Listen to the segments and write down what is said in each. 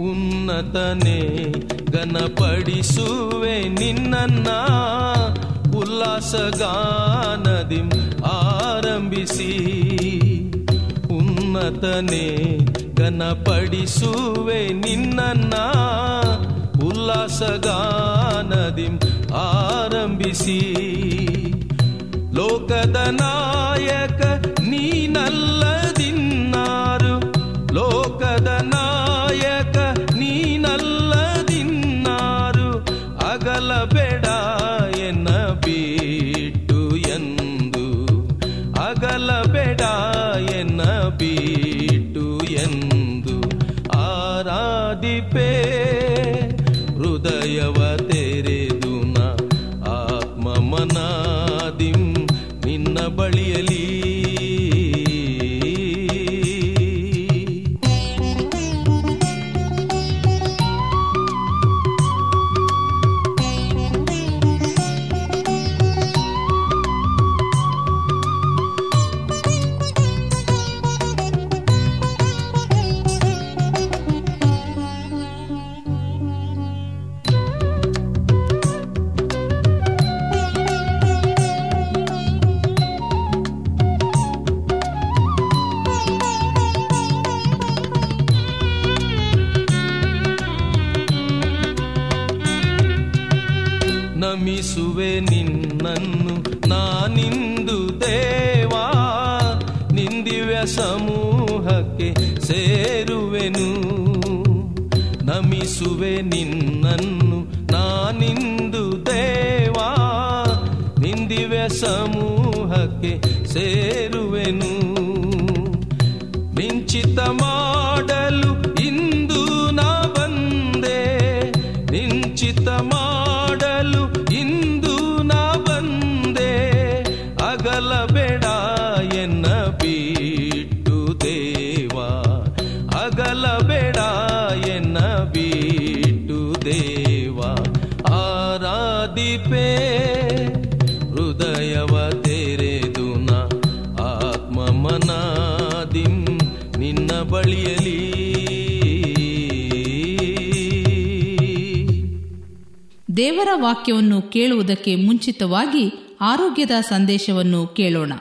ಉನ್ನತನೇ ಘನಪಡಿಸುವೆ ನಿನ್ನನ್ನ. ಉಲ್ಲಾಸಗಾನದಿ ಆರಂಭಿಸಿ. ಉನ್ನತನೇ ಘನಪಡಿಸುವೆ ನಿನ್ನನ್ನ. ಉಲ್ಲಾಸಗಾನದಿ ಆರಂಭಿಸಿ. ಲೋಕದ ನಾಯಕ ನೀನಲ್ಲದಿನ್ನಾರು ನಿನ್ನ ಬಳಿಯಲಿ ನಿನ್ನನ್ನು ನಾನಿಂದು ದೇವಾ. ನಿಂದಿವೆ ಸಮೂಹಕ್ಕೆ ಸೇರುವೆನು. ನಿಂಚಿತ ಮಾಡಲು ದೇವರ ವಾಕ್ಯವನ್ನು ಕೇಳುವುದಕ್ಕೆ ಮುಂಚಿತವಾಗಿ ಆರೋಗ್ಯದ ಸಂದೇಶವನ್ನು ಕೇಳೋಣ.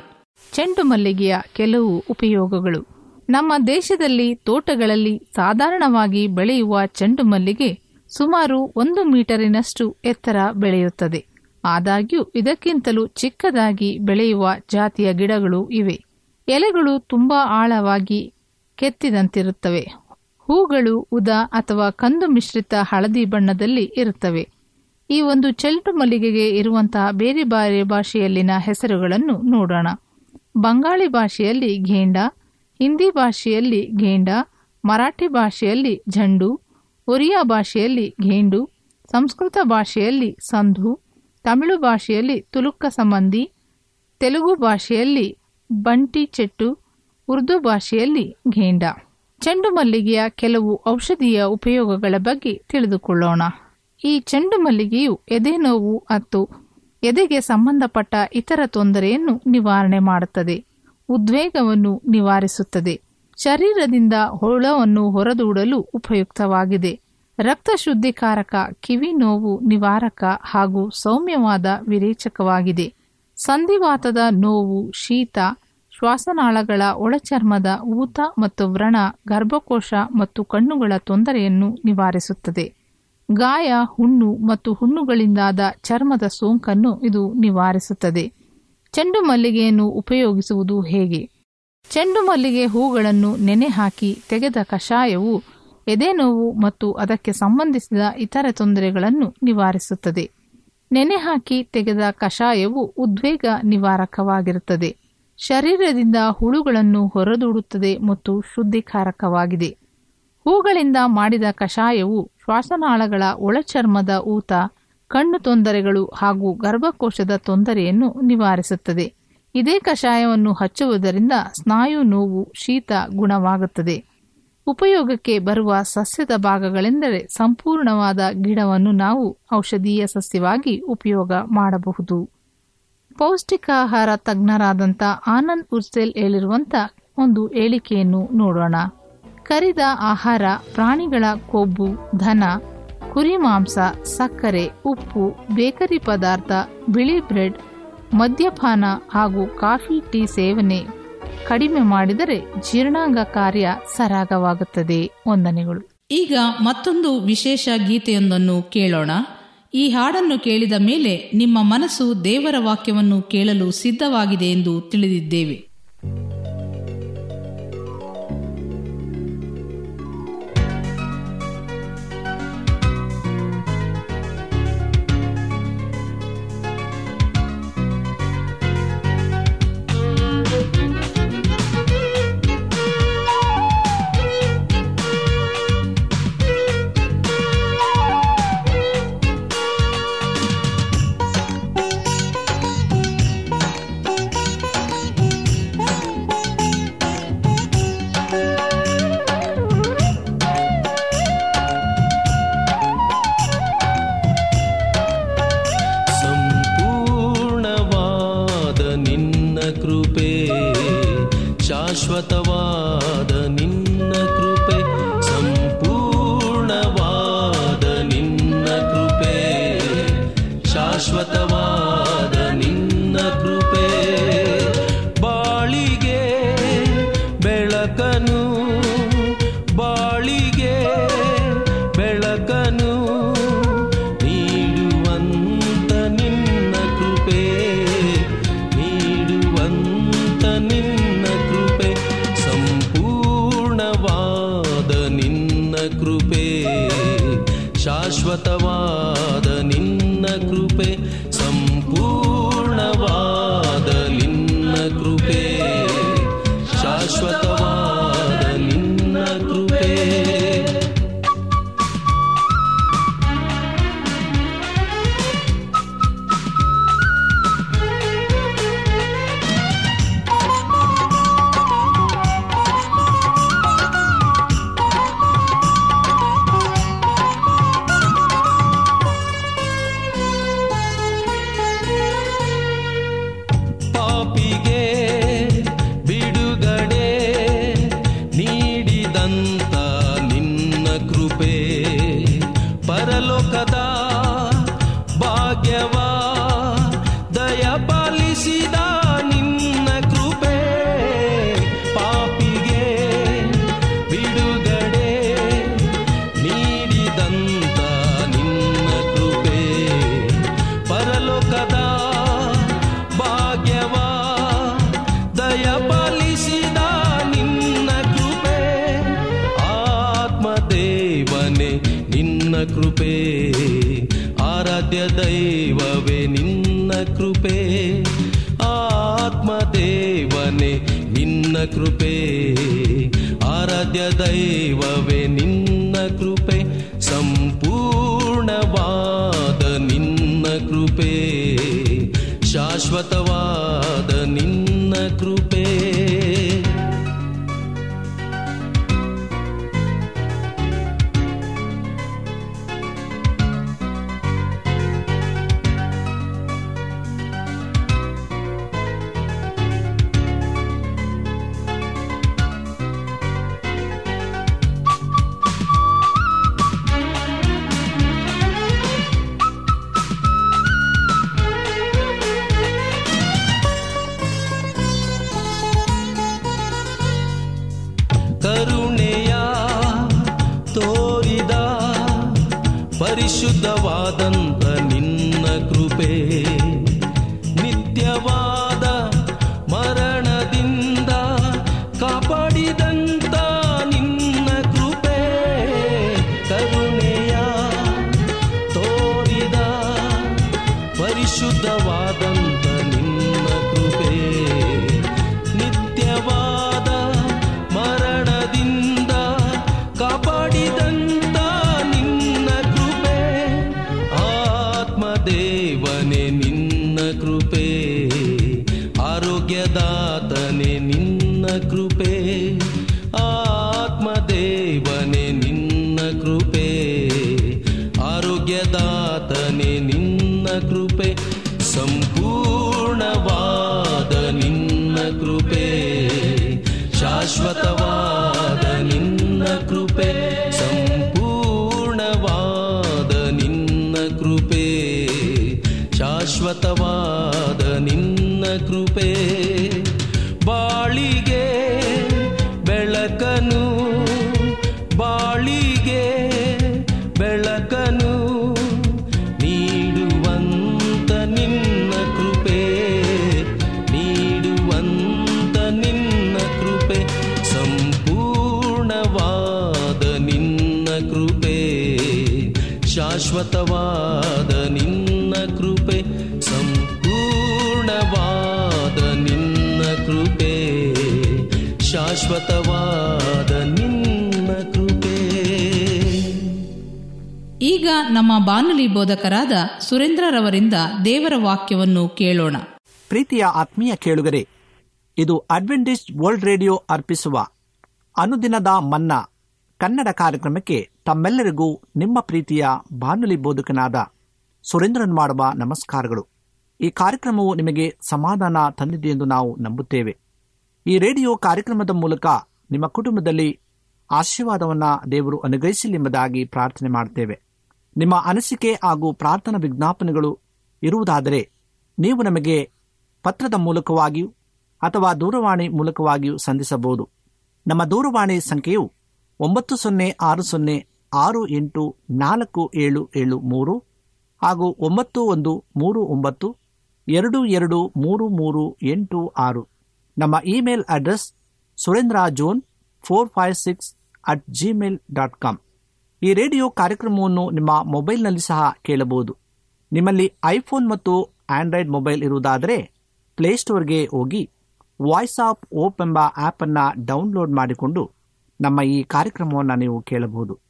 ಚೆಂಡು ಮಲ್ಲಿಗೆಯ ಕೆಲವು ಉಪಯೋಗಗಳು. ನಮ್ಮ ದೇಶದಲ್ಲಿ ತೋಟಗಳಲ್ಲಿ ಸಾಧಾರಣವಾಗಿ ಬೆಳೆಯುವ ಚೆಂಡು ಮಲ್ಲಿಗೆ ಸುಮಾರು ಒಂದು ಮೀಟರಿನಷ್ಟು ಎತ್ತರ ಬೆಳೆಯುತ್ತದೆ. ಆದಾಗ್ಯೂ ಇದಕ್ಕಿಂತಲೂ ಚಿಕ್ಕದಾಗಿ ಬೆಳೆಯುವ ಜಾತಿಯ ಗಿಡಗಳು ಇವೆ. ಎಲೆಗಳು ತುಂಬಾ ಆಳವಾಗಿ ಕೆತ್ತಿದಂತಿರುತ್ತವೆ. ಹೂಗಳು ಉದ ಅಥವಾ ಕಂದು ಮಿಶ್ರಿತ ಹಳದಿ ಬಣ್ಣದಲ್ಲಿ ಇರುತ್ತವೆ. ಈ ಒಂದು ಚೆಂಡು ಮಲ್ಲಿಗೆಗೆ ಇರುವಂತಹ ಬೇರೆ ಬೇರೆ ಭಾಷೆಯಲ್ಲಿನ ಹೆಸರುಗಳನ್ನು ನೋಡೋಣ. ಬಂಗಾಳಿ ಭಾಷೆಯಲ್ಲಿ ಘೇಂಡ, ಹಿಂದಿ ಭಾಷೆಯಲ್ಲಿ ಘೇಂಡ, ಮರಾಠಿ ಭಾಷೆಯಲ್ಲಿ ಝಂಡು, ಒರಿಯಾ ಭಾಷೆಯಲ್ಲಿ ಘೇಂಡು, ಸಂಸ್ಕೃತ ಭಾಷೆಯಲ್ಲಿ ಸಂಧು, ತಮಿಳು ಭಾಷೆಯಲ್ಲಿ ತುಲುಕ್ಕ ಸಂಬಂಧಿ, ತೆಲುಗು ಭಾಷೆಯಲ್ಲಿ ಬಂಟಿ ಚೆಟ್ಟು, ಉರ್ದು ಭಾಷೆಯಲ್ಲಿ ಘೇಂಡ. ಚೆಂಡು ಮಲ್ಲಿಗೆಯ ಕೆಲವು ಔಷಧೀಯ ಉಪಯೋಗಗಳ ಬಗ್ಗೆ ತಿಳಿದುಕೊಳ್ಳೋಣ. ಈ ಚೆಂಡು ಮಲ್ಲಿಗೆಯು ಎದೆ ನೋವು ಮತ್ತು ಎದೆಗೆ ಸಂಬಂಧಪಟ್ಟ ಇತರ ತೊಂದರೆಯನ್ನು ನಿವಾರಣೆ ಮಾಡುತ್ತದೆ. ಉದ್ವೇಗವನ್ನು ನಿವಾರಿಸುತ್ತದೆ. ಶರೀರದಿಂದ ಹೊಳವನ್ನು ಹೊರದೂಡಲು ಉಪಯುಕ್ತವಾಗಿದೆ. ರಕ್ತ ಶುದ್ಧಿಕಾರಕ ಕಿವಿ ನೋವು ನಿವಾರಕ ಹಾಗೂ ಸೌಮ್ಯವಾದ ವಿರೇಚಕವಾಗಿದೆ. ಸಂಧಿವಾತದ ನೋವು ಶೀತ, ಶ್ವಾಸನಾಳಗಳ ಒಳಚರ್ಮದ ಊತ ಮತ್ತು ವ್ರಣ, ಗರ್ಭಕೋಶ ಮತ್ತು ಕಣ್ಣುಗಳ ತೊಂದರೆಯನ್ನು ನಿವಾರಿಸುತ್ತದೆ. ಗಾಯ, ಹುಣ್ಣು ಮತ್ತು ಹುಣ್ಣುಗಳಿಂದಾದ ಚರ್ಮದ ಸೋಂಕನ್ನು ಇದು ನಿವಾರಿಸುತ್ತದೆ. ಚೆಂಡು ಮಲ್ಲಿಗೆಯನ್ನು ಉಪಯೋಗಿಸುವುದು ಹೇಗೆ? ಚೆಂಡು ಮಲ್ಲಿಗೆ ಹೂಗಳನ್ನು ನೆನೆ ಹಾಕಿ ತೆಗೆದ ಕಷಾಯವು ಎದೆನೋವು ಮತ್ತು ಅದಕ್ಕೆ ಸಂಬಂಧಿಸಿದ ಇತರ ತೊಂದರೆಗಳನ್ನು ನಿವಾರಿಸುತ್ತದೆ. ನೆನೆ ಹಾಕಿ ತೆಗೆದ ಕಷಾಯವು ಉದ್ವೇಗ ನಿವಾರಕವಾಗಿರುತ್ತದೆ. ಶರೀರದಿಂದ ಹುಳುಗಳನ್ನು ಹೊರದೂಡುತ್ತದೆ ಮತ್ತು ಶುದ್ಧಿಕಾರಕವಾಗಿದೆ. ಹೂಗಳಿಂದ ಮಾಡಿದ ಕಷಾಯವು ಶ್ವಾಸನಾಳಗಳ ಒಳಚರ್ಮದ ಊತ, ಕಣ್ಣು ತೊಂದರೆಗಳು ಹಾಗೂ ಗರ್ಭಕೋಶದ ತೊಂದರೆಯನ್ನು ನಿವಾರಿಸುತ್ತದೆ. ಇದೇ ಕಷಾಯವನ್ನು ಹಚ್ಚುವುದರಿಂದ ಸ್ನಾಯು ನೋವು, ಶೀತ ಗುಣವಾಗುತ್ತದೆ. ಉಪಯೋಗಕ್ಕೆ ಬರುವ ಸಸ್ಯದ ಭಾಗಗಳೆಂದರೆ ಸಂಪೂರ್ಣವಾದ ಗಿಡವನ್ನು ನಾವು ಔಷಧೀಯ ಸಸ್ಯವಾಗಿ ಉಪಯೋಗ ಮಾಡಬಹುದು. ಪೌಷ್ಟಿಕ ಆಹಾರ ತಜ್ಞರಾದಂಥ ಆನಂದ್ ಉರ್ಸೆಲ್ ಹೇಳಿರುವಂಥ ಒಂದು ಹೇಳಿಕೆಯನ್ನು ನೋಡೋಣ. ಕರಿದ ಆಹಾರ ಪ್ರಾಣಿಗಳ ಕೊಬ್ಬು ಧನ ಕುರಿ ಮಾಂಸ, ಸಕ್ಕರೆ, ಉಪ್ಪು, ಬೇಕರಿ ಪದಾರ್ಥ, ಬಿಳಿ ಬ್ರೆಡ್, ಮದ್ಯಪಾನ ಹಾಗೂ ಕಾಫಿ, ಟೀ ಸೇವನೆ. ಕಡಿಮೆ ಮಾಡಿದರೆ ಜೀರ್ಣಾಂಗ ಕಾರ್ಯ ಸರಾಗವಾಗುತ್ತದೆ. ವಂದನೆಗಳು. ಈಗ ಮತ್ತೊಂದು ವಿಶೇಷ ಗೀತೆಯೊಂದನ್ನು ಕೇಳೋಣ. ಈ ಹಾಡನ್ನು ಕೇಳಿದ ಮೇಲೆ ನಿಮ್ಮ ಮನಸ್ಸು ದೇವರ ವಾಕ್ಯವನ್ನು ಕೇಳಲು ಸಿದ್ಧವಾಗಿದೆ ಎಂದು ತಿಳಿದಿದ್ದೇವೆ. ಆರಾಧ್ಯ ದೈವವೇ ನಿನ್ನ ಕೃಪೆ. ಆತ್ಮ ದೇವನೇ ನಿನ್ನ ಕೃಪೆ, ಆರಾಧ್ಯ ದೈವವೇ ನಿನ್ನ ಕೃಪೆ. ಸಂಪೂರ್ಣವಾದ ನಿನ್ನ ಕೃಪೆ, ಶಾಶ್ವತವಾದ ನಿನ್ನ ಕೃಪೆ. ಪರಿಶುದ್ಧವಾದಂತ ಕೃಪೆ ಸಂಪೂರ್ಣವಾದ ನಿನ್ನ ಕೃಪೆ ಶಾಶ್ವತವಾದ ನಿನ್ನ ಕೃಪೆ ಸಂಪೂರ್ಣವಾದ ನಿನ್ನ ಕೃಪೆ ಶಾಶ್ವತವಾದ ನಿನ್ನ ಶಾಶ್ವತವಾದ ನಿನ್ನ ಕೃಪೆ ಸಂಪೂರ್ಣವಾದ ನಿನ್ನ ಕೃಪೆ ಶಾಶ್ವತವಾದ ನಿನ್ನ ಕೃಪೆ. ಈಗ ನಮ್ಮ ಬಾನುಲಿ ಬೋಧಕರಾದ ಸುರೇಂದ್ರರವರಿಂದ ದೇವರ ವಾಕ್ಯವನ್ನು ಕೇಳೋಣ. ಪ್ರೀತಿಯ ಆತ್ಮೀಯ ಕೇಳುಗರೆ ಇದು ಅಡ್ವೆಂಟಿಸ್ಟ್ ವರ್ಲ್ಡ್ ರೇಡಿಯೋ ಅರ್ಪಿಸುವ ಅನುದಿನದ ಮನ್ನಾ ಕನ್ನಡ ಕಾರ್ಯಕ್ರಮಕ್ಕೆ ತಮ್ಮೆಲ್ಲರಿಗೂ ನಿಮ್ಮ ಪ್ರೀತಿಯ ಬಾನುಲಿ ಬೋಧಕನಾದ ಸುರೇಂದ್ರನ್ ಮಾಡುವ ನಮಸ್ಕಾರಗಳು. ಈ ಕಾರ್ಯಕ್ರಮವು ನಿಮಗೆ ಸಮಾಧಾನ ತಂದಿದೆ ಎಂದು ನಾವು ನಂಬುತ್ತೇವೆ. ಈ ರೇಡಿಯೋ ಕಾರ್ಯಕ್ರಮದ ಮೂಲಕ ನಿಮ್ಮ ಕುಟುಂಬದಲ್ಲಿ ಆಶೀರ್ವಾದವನ್ನ ದೇವರು ಅನುಗ್ರಹಿಸಲಿ ಎಂಬುದಾಗಿ ಪ್ರಾರ್ಥನೆ ಮಾಡುತ್ತೇವೆ. ನಿಮ್ಮ ಅನಿಸಿಕೆ ಹಾಗೂ ಪ್ರಾರ್ಥನಾ ವಿಜ್ಞಾಪನೆಗಳು ಇರುವುದಾದರೆ ನೀವು ನಮಗೆ ಪತ್ರದ ಮೂಲಕವಾಗಿಯೂ ಅಥವಾ ದೂರವಾಣಿ ಮೂಲಕವಾಗಿಯೂ ಸಂಧಿಸಬಹುದು. ನಮ್ಮ ದೂರವಾಣಿ ಸಂಖ್ಯೆಯು ಒಂಬತ್ತು ಸೊನ್ನೆ ಆರು ಸೊನ್ನೆ ಆರು ಎಂಟು ನಾಲ್ಕು ಏಳು ಏಳು ಮೂರು ಹಾಗೂ ಒಂಬತ್ತು ಒಂದು ಮೂರು ಒಂಬತ್ತು ಎರಡು ಎರಡು ಮೂರು ಮೂರು ಎಂಟು ಆರು. ನಮ್ಮ email address Surendra John four five six at Gmail dot com. ಈ ರೇಡಿಯೋ ಕಾರ್ಯಕ್ರಮವನ್ನು ನಿಮ್ಮ ಮೊಬೈಲ್ನಲ್ಲಿ ಸಹ ಕೇಳಬಹುದು. ನಿಮ್ಮಲ್ಲಿ ಐಫೋನ್ ಮತ್ತು ಆಂಡ್ರಾಯ್ಡ್ ಮೊಬೈಲ್ ಇರುವುದಾದರೆ ಪ್ಲೇಸ್ಟೋರ್ಗೆ ಹೋಗಿ ವಾಯ್ಸ್ ಆಫ್ ಓಪ್ ಎಂಬ ಆ್ಯಪನ್ನು ಡೌನ್ಲೋಡ್ ಮಾಡಿಕೊಂಡು ನಮ್ಮ ಈ ಕಾರ್ಯಕ್ರಮವನ್ನು ನೀವು ಕೇಳಬಹುದು.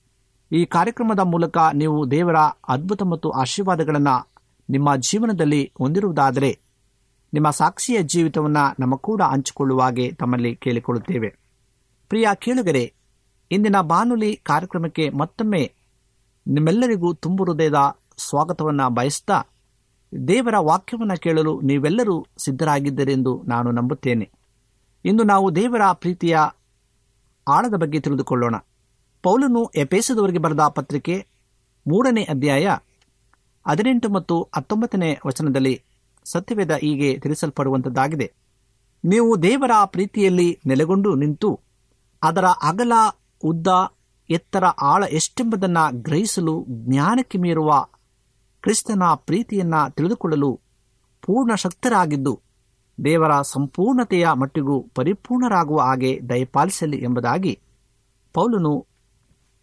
ಈ ಕಾರ್ಯಕ್ರಮದ ಮೂಲಕ ನೀವು ದೇವರ ಅದ್ಭುತ ಮತ್ತು ಆಶೀರ್ವಾದಗಳನ್ನು ನಿಮ್ಮ ಜೀವನದಲ್ಲಿ ಹೊಂದಿರುವುದಾದರೆ ನಿಮ್ಮ ಸಾಕ್ಷಿಯ ಜೀವಿತವನ್ನು ನಮ್ಮ ಕೂಡ ಹಂಚಿಕೊಳ್ಳುವ ಹಾಗೆ ತಮ್ಮಲ್ಲಿ ಕೇಳಿಕೊಳ್ಳುತ್ತೇವೆ. ಪ್ರಿಯ ಕೇಳುಗರೆ, ಇಂದಿನ ಬಾನುಲಿ ಕಾರ್ಯಕ್ರಮಕ್ಕೆ ಮತ್ತೊಮ್ಮೆ ನಿಮ್ಮೆಲ್ಲರಿಗೂ ತುಂಬು ಹೃದಯದ ಸ್ವಾಗತವನ್ನು ಬಯಸ್ತಾ ದೇವರ ವಾಕ್ಯವನ್ನು ಕೇಳಲು ನೀವೆಲ್ಲರೂ ಸಿದ್ಧರಾಗಿದ್ದರೆಂದು ನಾನು ನಂಬುತ್ತೇನೆ. ಇಂದು ನಾವು ದೇವರ ಪ್ರೀತಿಯ ಆಳದ ಬಗ್ಗೆ ತಿಳಿದುಕೊಳ್ಳೋಣ. ಪೌಲನು ಎಪೇಸದವರಿಗೆ ಬರೆದ ಪತ್ರಿಕೆ ಮೂರನೇ ಅಧ್ಯಾಯ ಹದಿನೆಂಟು ಮತ್ತು ಹತ್ತೊಂಬತ್ತನೇ ವಚನದಲ್ಲಿ ಸತ್ಯವೇದ ಹೀಗೆ ತಿಳಿಸಲ್ಪಡುವಂಥದ್ದಾಗಿದೆ ನೀವು ದೇವರ ಪ್ರೀತಿಯಲ್ಲಿ ನೆಲೆಗೊಂಡು ನಿಂತು ಅದರ ಅಗಲ, ಉದ್ದ, ಎತ್ತರ ಆಳ ಎಷ್ಟೆಂಬುದನ್ನು ಗ್ರಹಿಸಲು ಜ್ಞಾನಕ್ಕೆ ಮೀರುವ ಕ್ರಿಸ್ತನ ಪ್ರೀತಿಯನ್ನು ತಿಳಿದುಕೊಳ್ಳಲು ಪೂರ್ಣ ಶಕ್ತರಾಗಿದ್ದು ದೇವರ ಸಂಪೂರ್ಣತೆಯ ಮಟ್ಟಿಗೂ ಪರಿಪೂರ್ಣರಾಗುವ ಹಾಗೆ ದಯಪಾಲಿಸಲಿ ಎಂಬುದಾಗಿ ಪೌಲನು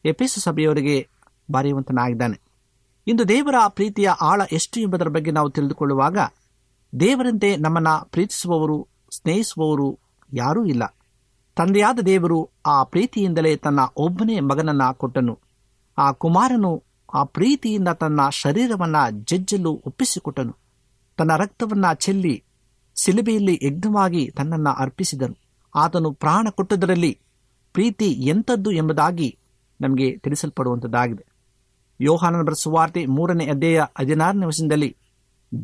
ಎಪೇಸು ಸಭೆಯವರಿಗೆ ಬರೆಯುವಂತನಾಗಿದ್ದಾನೆ ಇಂದು ದೇವರ ಪ್ರೀತಿಯ ಆಳ ಎಷ್ಟು ಎಂಬುದರ ಬಗ್ಗೆ ನಾವು ತಿಳಿದುಕೊಳ್ಳುವಾಗ, ದೇವರಂತೆ ನಮ್ಮನ್ನು ಪ್ರೀತಿಸುವವರು, ಸ್ನೇಹಿಸುವವರು ಯಾರೂ ಇಲ್ಲ. ತಂದೆಯಾದ ದೇವರು ಆ ಪ್ರೀತಿಯಿಂದಲೇ ತನ್ನ ಒಬ್ಬನೇ ಮಗನನ್ನ ಕೊಟ್ಟನು. ಆ ಕುಮಾರನು ಆ ಪ್ರೀತಿಯಿಂದ ತನ್ನ ಶರೀರವನ್ನು ಜಜ್ಜಲು ಒಪ್ಪಿಸಿಕೊಟ್ಟನು. ತನ್ನ ರಕ್ತವನ್ನ ಚೆಲ್ಲಿ ಸಿಲುಬೆಯಲ್ಲಿ ಯಜ್ಞವಾಗಿ ತನ್ನನ್ನು ಅರ್ಪಿಸಿದನು. ಆತನು ಪ್ರಾಣ ಕೊಟ್ಟದರಲ್ಲಿ ಪ್ರೀತಿ ಎಂಥದ್ದು ಎಂಬುದಾಗಿ ನಮಗೆ ತಿಳಿಸಲ್ಪಡುವಂಥದ್ದಾಗಿದೆ ಯೋಹಾನನ ಬರೆಸುವಾರ್ತೆ ಮೂರನೇ ಅಧ್ಯಾಯ ಹದಿನಾರನೇ ವರ್ಷದಲ್ಲಿ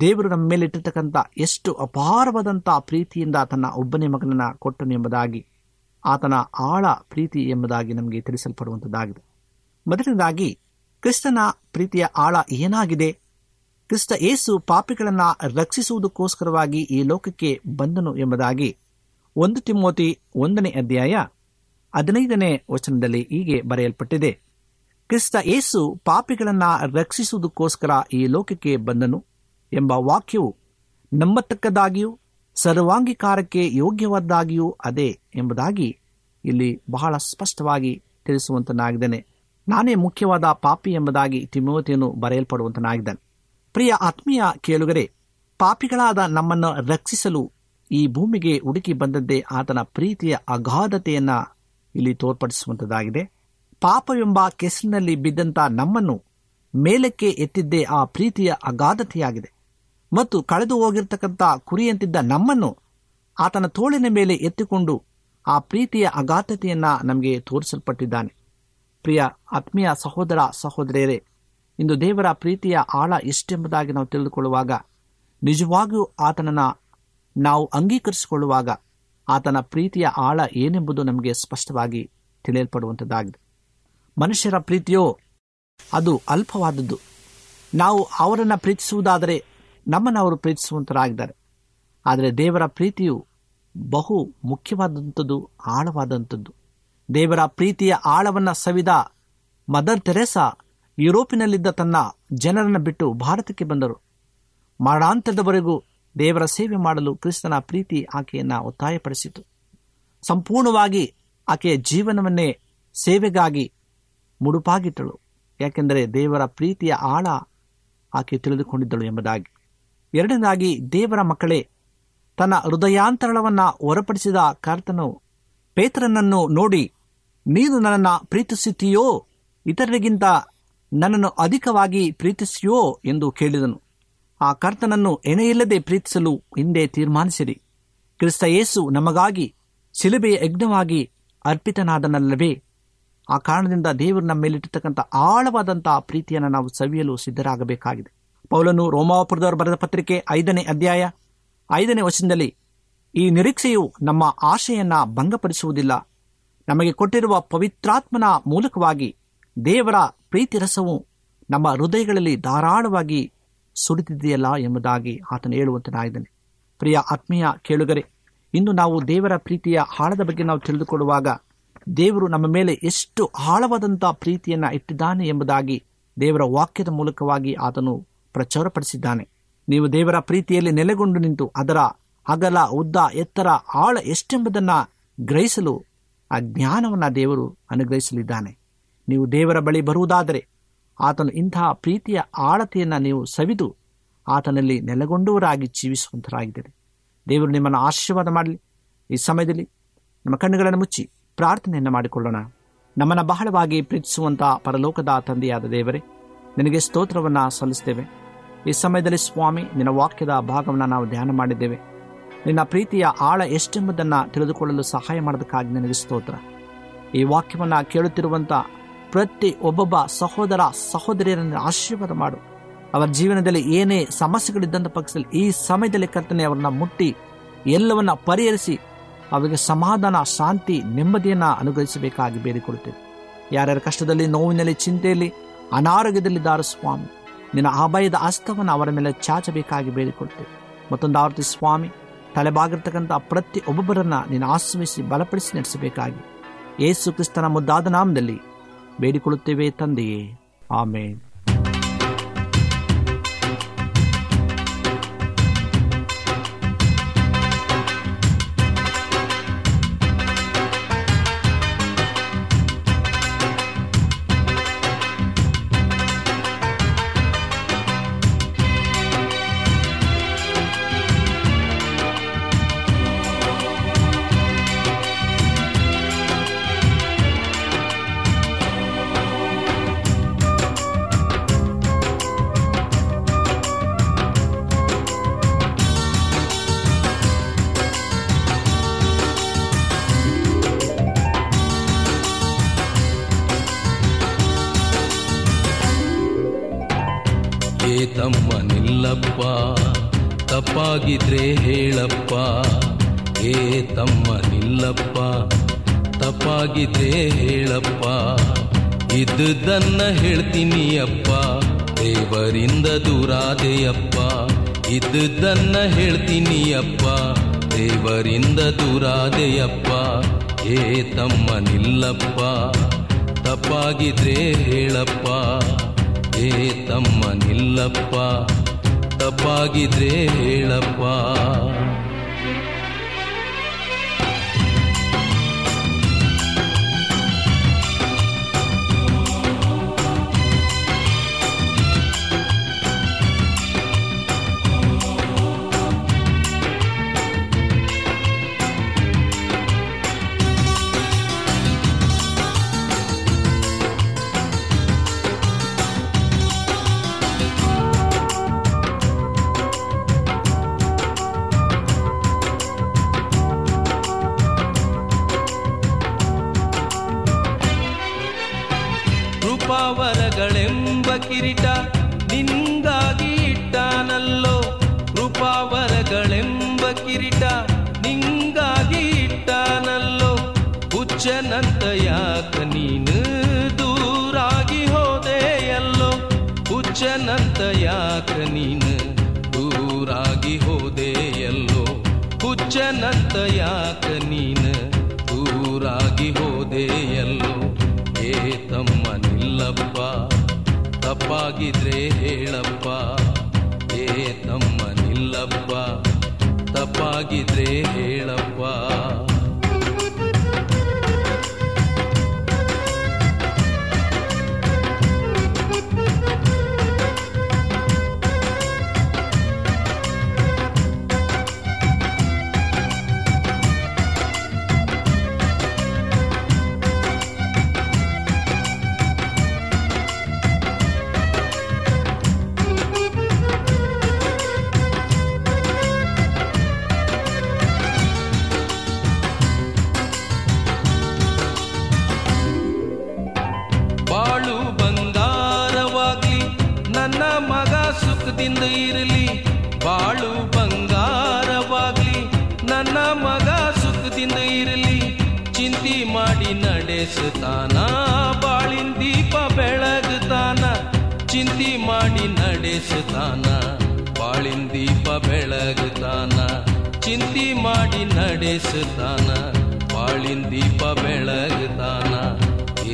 ದೇವರು ನಮ್ಮ ಮೇಲೆ ಇಟ್ಟಿರ್ತಕ್ಕಂಥ ಎಷ್ಟು ಅಪಾರವಾದಂಥ ಪ್ರೀತಿಯಿಂದ ತನ್ನ ಒಬ್ಬನೇ ಮಗನನ್ನು ಕೊಟ್ಟನು ಎಂಬುದಾಗಿ, ಆತನ ಆಳ ಪ್ರೀತಿ ಎಂಬುದಾಗಿ ನಮಗೆ ತಿಳಿಸಲ್ಪಡುವಂಥದ್ದಾಗಿದೆ ಮೊದಲನೇದಾಗಿ, ಕ್ರಿಸ್ತನ ಪ್ರೀತಿಯ ಆಳ ಏನಾಗಿದೆ? ಕ್ರಿಸ್ತ ಏಸು ಪಾಪಿಗಳನ್ನು ರಕ್ಷಿಸುವುದಕ್ಕೋಸ್ಕರವಾಗಿ ಈ ಲೋಕಕ್ಕೆ ಬಂದನು ಎಂಬುದಾಗಿ ಒಂದು ತಿಮ್ಮೋತಿ ಒಂದನೇ ಅಧ್ಯಾಯ ಹದಿನೈದನೇ ವಚನದಲ್ಲಿ ಹೀಗೆ ಬರೆಯಲ್ಪಟ್ಟಿದೆ. ಕ್ರಿಸ್ತ ಏಸು ಪಾಪಿಗಳನ್ನ ರಕ್ಷಿಸುವುದಕ್ಕೋಸ್ಕರ ಈ ಲೋಕಕ್ಕೆ ಬಂದನು ಎಂಬ ವಾಕ್ಯವು ನಂಬತಕ್ಕದ್ದಾಗಿಯೂ ಸರ್ವಾಂಗೀಕಾರಕ್ಕೆ ಯೋಗ್ಯವಾದ್ದಾಗಿಯೂ ಅದೇ ಎಂಬುದಾಗಿ ಇಲ್ಲಿ ಬಹಳ ಸ್ಪಷ್ಟವಾಗಿ ತಿಳಿಸುವಂತನಾಗಿದ್ದಾನೆ. ನಾನೇ ಮುಖ್ಯವಾದ ಪಾಪಿ ಎಂಬುದಾಗಿ ತಿಮೋತಿಯನ್ನು ಬರೆಯಲ್ಪಡುವಂತನಾಗಿದ್ದಾನೆ. ಪ್ರಿಯ ಆತ್ಮೀಯ ಕೇಳುಗರೆ, ಪಾಪಿಗಳಾದ ನಮ್ಮನ್ನು ರಕ್ಷಿಸಲು ಈ ಭೂಮಿಗೆ ಹುಡುಕಿ ಬಂದದ್ದೇ ಆತನ ಪ್ರೀತಿಯ ಅಗಾಧತೆಯನ್ನ ಇಲ್ಲಿ ಪಾಪ ಪಾಪವೆಂಬ ಕೆಸರಿನಲ್ಲಿ ಬಿದ್ದಂತ ನಮ್ಮನ್ನು ಮೇಲಕ್ಕೆ ಎತ್ತಿದ್ದೇ ಆ ಪ್ರೀತಿಯ ಅಗಾಧತೆಯಾಗಿದೆ. ಮತ್ತು ಕಳೆದು ಹೋಗಿರ್ತಕ್ಕಂಥ ಕುರಿಯಂತಿದ್ದ ನಮ್ಮನ್ನು ಆತನ ತೋಳಿನ ಮೇಲೆ ಎತ್ತಿಕೊಂಡು ಆ ಪ್ರೀತಿಯ ಅಗಾಧತೆಯನ್ನ ನಮಗೆ ತೋರಿಸಲ್ಪಟ್ಟಿದ್ದಾನೆ. ಪ್ರಿಯ ಆತ್ಮೀಯ ಸಹೋದರ ಸಹೋದರಿಯರೇ, ಇಂದು ದೇವರ ಪ್ರೀತಿಯ ಆಳ ಎಷ್ಟೆಂಬುದಾಗಿ ನಾವು ತಿಳಿದುಕೊಳ್ಳುವಾಗ, ನಿಜವಾಗಿಯೂ ಆತನನ್ನ ನಾವು ಅಂಗೀಕರಿಸಿಕೊಳ್ಳುವಾಗ ಆತನ ಪ್ರೀತಿಯ ಆಳ ಏನೆಂಬುದು ನಮಗೆ ಸ್ಪಷ್ಟವಾಗಿ ತಿಳಿಯಲ್ಪಡುವಂಥದ್ದಾಗಿದೆ ಮನುಷ್ಯರ ಪ್ರೀತಿಯೋ, ಅದು ಅಲ್ಪವಾದದ್ದು. ನಾವು ಅವರನ್ನು ಪ್ರೀತಿಸುವುದಾದರೆ ನಮ್ಮನ್ನು ಅವರು ಪ್ರೀತಿಸುವಂತರಾಗಿದ್ದಾರೆ. ಆದರೆ ದೇವರ ಪ್ರೀತಿಯು ಬಹು ಮುಖ್ಯವಾದಂಥದ್ದು ಆಳವಾದಂಥದ್ದು ದೇವರ ಪ್ರೀತಿಯ ಆಳವನ್ನು ಸವಿದ ಮದರ್ ತೆರೆಸಾ ಯುರೋಪಿನಲ್ಲಿದ್ದ ತನ್ನ ಜನರನ್ನು ಬಿಟ್ಟು ಭಾರತಕ್ಕೆ ಬಂದರು. ಮರಣಾಂತದವರೆಗೂ ದೇವರ ಸೇವೆ ಮಾಡಲು ಕ್ರಿಸ್ತನ ಪ್ರೀತಿ ಆಕೆಯನ್ನು ಒತ್ತಾಯಪಡಿಸಿತು. ಸಂಪೂರ್ಣವಾಗಿ ಆಕೆಯ ಜೀವನವನ್ನೇ ಸೇವೆಗಾಗಿ ಮುಡುಪಾಗಿಟ್ಟಳು. ಯಾಕೆಂದರೆ ದೇವರ ಪ್ರೀತಿಯ ಆಳ ಆಕೆ ತಿಳಿದುಕೊಂಡಿದ್ದಳು ಎಂಬುದಾಗಿ. ಎರಡನೇದಾಗಿ, ದೇವರ ಮಕ್ಕಳೇ, ತನ್ನ ಹೃದಯಾಂತರಳವನ್ನು ಹೊರಪಡಿಸಿದ ಕರ್ತನು ಪೇತ್ರನನ್ನು ನೋಡಿ, ನೀನು ನನ್ನನ್ನು ಪ್ರೀತಿಸುತ್ತೀಯೋ? ಇತರರಿಗಿಂತ ನನ್ನನ್ನು ಅಧಿಕವಾಗಿ ಪ್ರೀತಿಸಿಯೋ ಎಂದು ಕೇಳಿದನು. ಆ ಕರ್ತನನ್ನು ಎಣೆಯಿಲ್ಲದೆ ಪ್ರೀತಿಸಲು ಹಿಂದೆ ತೀರ್ಮಾನಿಸಿರಿ. ಕ್ರಿಸ್ತ ಯೇಸು ನಮಗಾಗಿ ಶಿಲುಬೆಯ ಯಜ್ಞವಾಗಿ ಅರ್ಪಿತನಾದನಲ್ಲವೇ? ಆ ಕಾರಣದಿಂದ ದೇವರು ನಮ್ಮ ಮೇಲಿಟ್ಟಿರ್ತಕ್ಕಂಥ ಆಳವಾದಂತಹ ಪ್ರೀತಿಯನ್ನು ನಾವು ಸವಿಯಲು ಸಿದ್ಧರಾಗಬೇಕಾಗಿದೆ. ಪೌಲನು ರೋಮಾಪುರದವರು ಬರೆದ ಪತ್ರಿಕೆ ಐದನೇ ಅಧ್ಯಾಯ ಐದನೇ ವಚನದಲ್ಲಿ, ಈ ನಿರೀಕ್ಷೆಯು ನಮ್ಮ ಆಶೆಯನ್ನ ಭಂಗಪಡಿಸುವುದಿಲ್ಲ. ನಮಗೆ ಕೊಟ್ಟಿರುವ ಪವಿತ್ರಾತ್ಮನ ಮೂಲಕವಾಗಿ ದೇವರ ಪ್ರೀತಿ ರಸವು ನಮ್ಮ ಹೃದಯಗಳಲ್ಲಿ ಧಾರಾಳವಾಗಿ ಸುರಿದಿದೆಯಲ್ಲ ಎಂಬುದಾಗಿ ಆತನು ಹೇಳುವಂತನಾಗಿದ್ದಾನೆ. ಪ್ರಿಯ ಆತ್ಮೀಯ ಕೇಳುಗರೆ, ಇಂದು ನಾವು ದೇವರ ಪ್ರೀತಿಯ ಆಳದ ಬಗ್ಗೆ ನಾವು ತಿಳಿದುಕೊಳ್ಳುವಾಗ ದೇವರು ನಮ್ಮ ಮೇಲೆ ಎಷ್ಟು ಆಳವಾದಂಥ ಪ್ರೀತಿಯನ್ನು ಇಟ್ಟಿದ್ದಾನೆ ಎಂಬುದಾಗಿ ದೇವರ ವಾಕ್ಯದ ಮೂಲಕವಾಗಿ ಆತನು ಪ್ರಚಾರಪಡಿಸಿದ್ದಾನೆ. ನೀವು ದೇವರ ಪ್ರೀತಿಯಲ್ಲಿ ನೆಲೆಗೊಂಡು ನಿಂತು ಅದರ ಅಗಲ ಉದ್ದ, ಎತ್ತರ, ಆಳ ಎಷ್ಟೆಂಬುದನ್ನು ಗ್ರಹಿಸಲು ಆ ಜ್ಞಾನವನ್ನು ದೇವರು ಅನುಗ್ರಹಿಸಲಿದ್ದಾನೆ. ನೀವು ದೇವರ ಬಳಿ ಬರುವುದಾದರೆ ಆತನು ಇಂತಹ ಪ್ರೀತಿಯ ಆಳತೆಯನ್ನು ನೀವು ಸವಿದು ಆತನಲ್ಲಿ ನೆಲೆಗೊಂಡವರಾಗಿ ಜೀವಿಸುವಂತರಾಗಿದ್ದೀರಿ. ದೇವರು ನಿಮ್ಮನ್ನು ಆಶೀರ್ವಾದ ಮಾಡಲಿ. ಈ ಸಮಯದಲ್ಲಿ ನಮ್ಮ ಕಣ್ಣುಗಳನ್ನು ಮುಚ್ಚಿ ಪ್ರಾರ್ಥನೆಯನ್ನು ಮಾಡಿಕೊಳ್ಳೋಣ. ನಮ್ಮನ್ನು ಬಹಳವಾಗಿ ಪ್ರೀತಿಸುವಂಥ ಪರಲೋಕದ ತಂದೆಯಾದ ದೇವರೇ, ನಿನಗೆ ಸ್ತೋತ್ರವನ್ನು ಸಲ್ಲಿಸ್ತೇವೆ. ಈ ಸಮಯದಲ್ಲಿ ಸ್ವಾಮಿ, ನಿನ್ನ ವಾಕ್ಯದ ಭಾಗವನ್ನು ನಾವು ಧ್ಯಾನ ಮಾಡಿದ್ದೇವೆ. ನಿನ್ನ ಪ್ರೀತಿಯ ಆಳ ಎಷ್ಟೆಂಬುದನ್ನು ತಿಳಿದುಕೊಳ್ಳಲು ಸಹಾಯ ಮಾಡೋದಕ್ಕಾಗಿ ನಿನಗೆ ಸ್ತೋತ್ರ. ಈ ವಾಕ್ಯವನ್ನು ಕೇಳುತ್ತಿರುವಂಥ ಪ್ರತಿ ಒಬ್ಬೊಬ್ಬ ಸಹೋದರ ಸಹೋದರಿಯರನ್ನು ಆಶೀರ್ವಾದ ಮಾಡು. ಅವರ ಜೀವನದಲ್ಲಿ ಏನೇ ಸಮಸ್ಯೆಗಳಿದ್ದಂಥ ಪಕ್ಷದಲ್ಲಿ ಈ ಸಮಯದಲ್ಲಿ ಕರ್ತನೆ ಅವರನ್ನ ಮುಟ್ಟಿ ಎಲ್ಲವನ್ನ ಪರಿಹರಿಸಿ ಅವರಿಗೆ ಸಮಾಧಾನ, ಶಾಂತಿ, ನೆಮ್ಮದಿಯನ್ನು ಅನುಗ್ರಹಿಸಬೇಕಾಗಿ ಬೇಡಿಕೊಡುತ್ತೇವೆ ಯಾರ್ಯಾರ ಕಷ್ಟದಲ್ಲಿ, ನೋವಿನಲ್ಲಿ, ಚಿಂತೆಯಲ್ಲಿ, ಅನಾರೋಗ್ಯದಲ್ಲಿದ್ದಾರೆ ಸ್ವಾಮಿ, ನಿನ್ನ ಅಭಯದ ಹಸ್ತವನ್ನು ಅವರ ಮೇಲೆ ಚಾಚಬೇಕಾಗಿ ಬೇಡಿಕೊಡ್ತೇವೆ ಮತ್ತೊಂದು ಆವೃತ್ತಿ ಸ್ವಾಮಿ, ತಲೆಬಾಗಿರ್ತಕ್ಕಂಥ ಪ್ರತಿ ಒಬ್ಬೊಬ್ಬರನ್ನ ನೀನು ಆಶ್ರಮಿಸಿ ಬಲಪಡಿಸಿ ನಡೆಸಬೇಕಾಗಿ. ಯೇಸು ಕ್ರಿಸ್ತನ ಮುದ್ದಾದ ನಾಮದಲ್ಲಿ ಬೇಡಿಕೊಳ್ಳುತ್ತೇವೆ ತಂದೆಯೇ ಆಮೇನ್ ಇದ್ದುದನ್ನ ಹೇಳ್ತೀನಿ ಅಪ್ಪ ದೇವರಿಂದ ದೂರಾದೆಯಪ್ಪ. ಇದ್ದುದನ್ನ ಹೇಳ್ತೀನಿ ಅಪ್ಪ ದೇವರಿಂದ ದೂರಾದೆಯಪ್ಪ. ಏ ತಮ್ಮ ನಿಲ್ಲಪ್ಪ ತಪ್ಪಾಗಿದ್ರೆ ಹೇಳಪ್ಪ. ಏ ತಮ್ಮ ನಿಲ್ಲಪ್ಪ ತಪ್ಪಾಗಿದ್ರೆ ಹೇಳಪ್ಪ. ಕಿರೀಟ ನಿಂಗಾಗಿ ಇಟ್ಟಾನಲ್ಲೋ ಕೃಪಾವರಗಳೆಂಬ ಕಿರೀಟ ನಿಂಗಾಗಿ ಇಟ್ಟಾನಲ್ಲೋ ಹುಚ್ಚನಂತ ಯಾಕ ನೀನು ದೂರಾಗಿ ಹೋದೆಯಲ್ಲೋ ಹುಚ್ಚನಂತ ಯಾಕ ನೀನು ದೂರಾಗಿ ಹೋದೆಯಲ್ಲೋ ಹುಚ್ಚನಂತ ಯಾಕ ನೀನು ದೂರಾಗಿ ಹೋದೆಯಲ್ಲೋ ಏ ತಮ್ಮ ನಿಲ್ಲಪ್ಪ. ತಪ್ಪಾಗಿದ್ರೆ ಹೇಳಪ್ಪ. ಏ ತಮ್ಮ ನಿಲ್ಲಪ್ಪ ತಪ್ಪಾಗಿದ್ರೆ ಹೇಳಪ್ಪ. ದೀಪ ಬೆಳಗುತ್ತಾನ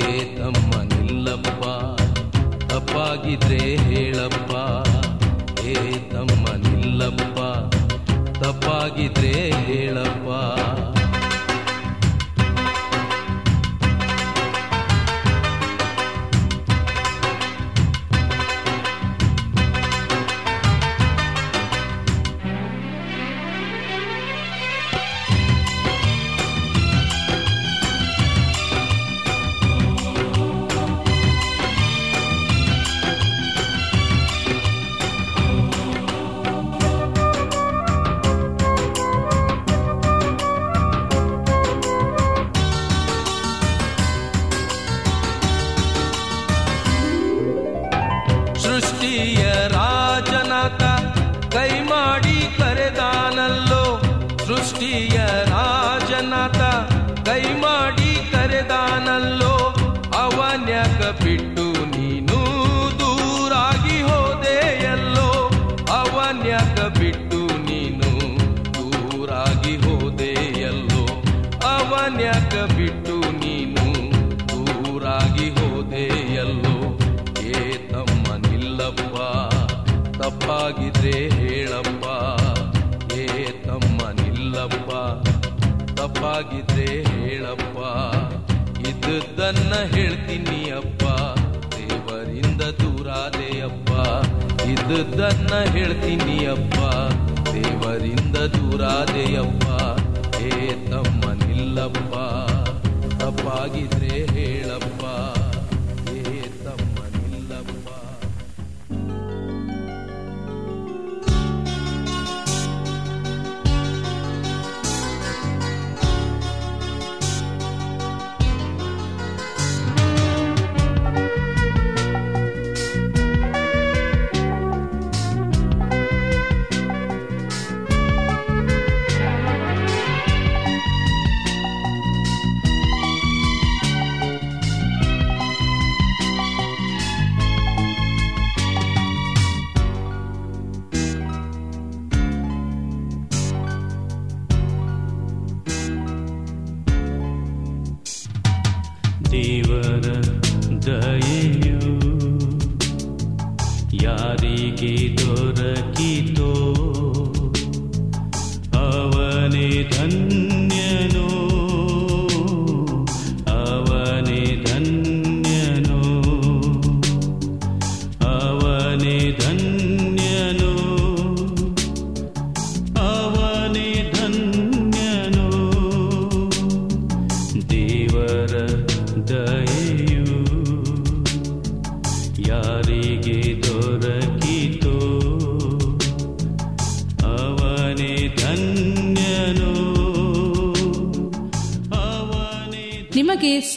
ಏ ತಮ್ಮ ನಿಲ್ಲಪ್ಪ ತಪ್ಪಾಗಿದ್ರೆ ಹೇಳಪ್ಪ ಏ ತಮ್ಮ ನಿಲ್ಲಪ್ಪ ತಪ್ಪಾಗಿದ್ರೆ ಹೇಳಪ್ಪ. ಸೃಷ್ಟಿಯ ರಾಜನಾಥ ಕೈ ಮಾಡಿ ಕರೆದಾನಲ್ಲೋ ಅವನ್ಯಾಕ ಬಿಟ್ಟು ನೀನು ದೂರಾಗಿ ಹೋದೆಯಲ್ಲೋ ಅವನ್ಯಾಕ ಬಿಟ್ಟು ನೀನು ದೂರಾಗಿ ಹೋದೆಯಲ್ಲೋ ಅವನ್ಯಾಕ ಬಿಟ್ಟು ನೀನು ದೂರಾಗಿ ಹೋದೆಯಲ್ಲೋ ಏ ತಮ್ಮ ನಿಲ್ಲಪ್ಪ ತಪ್ಪಾಗಿದ್ರೆ ತಪ್ಪಾಗಿದ್ರೆ ಹೇಳಪ್ಪ. ಇದ್ದನ್ನ ಹೇಳ್ತೀನಿ ಅಪ್ಪ. ದೇವರಿಂದ ದೂರಾದೆಯಪ್ಪ ಇದ್ದನ್ನ ಹೇಳ್ತೀನಿ ಅಪ್ಪ. ದೇವರಿಂದ ದೂರಾದೆಯಪ್ಪ ಏ ತಮ್ಮ ನಿಲ್ಲಪ್ಪ धन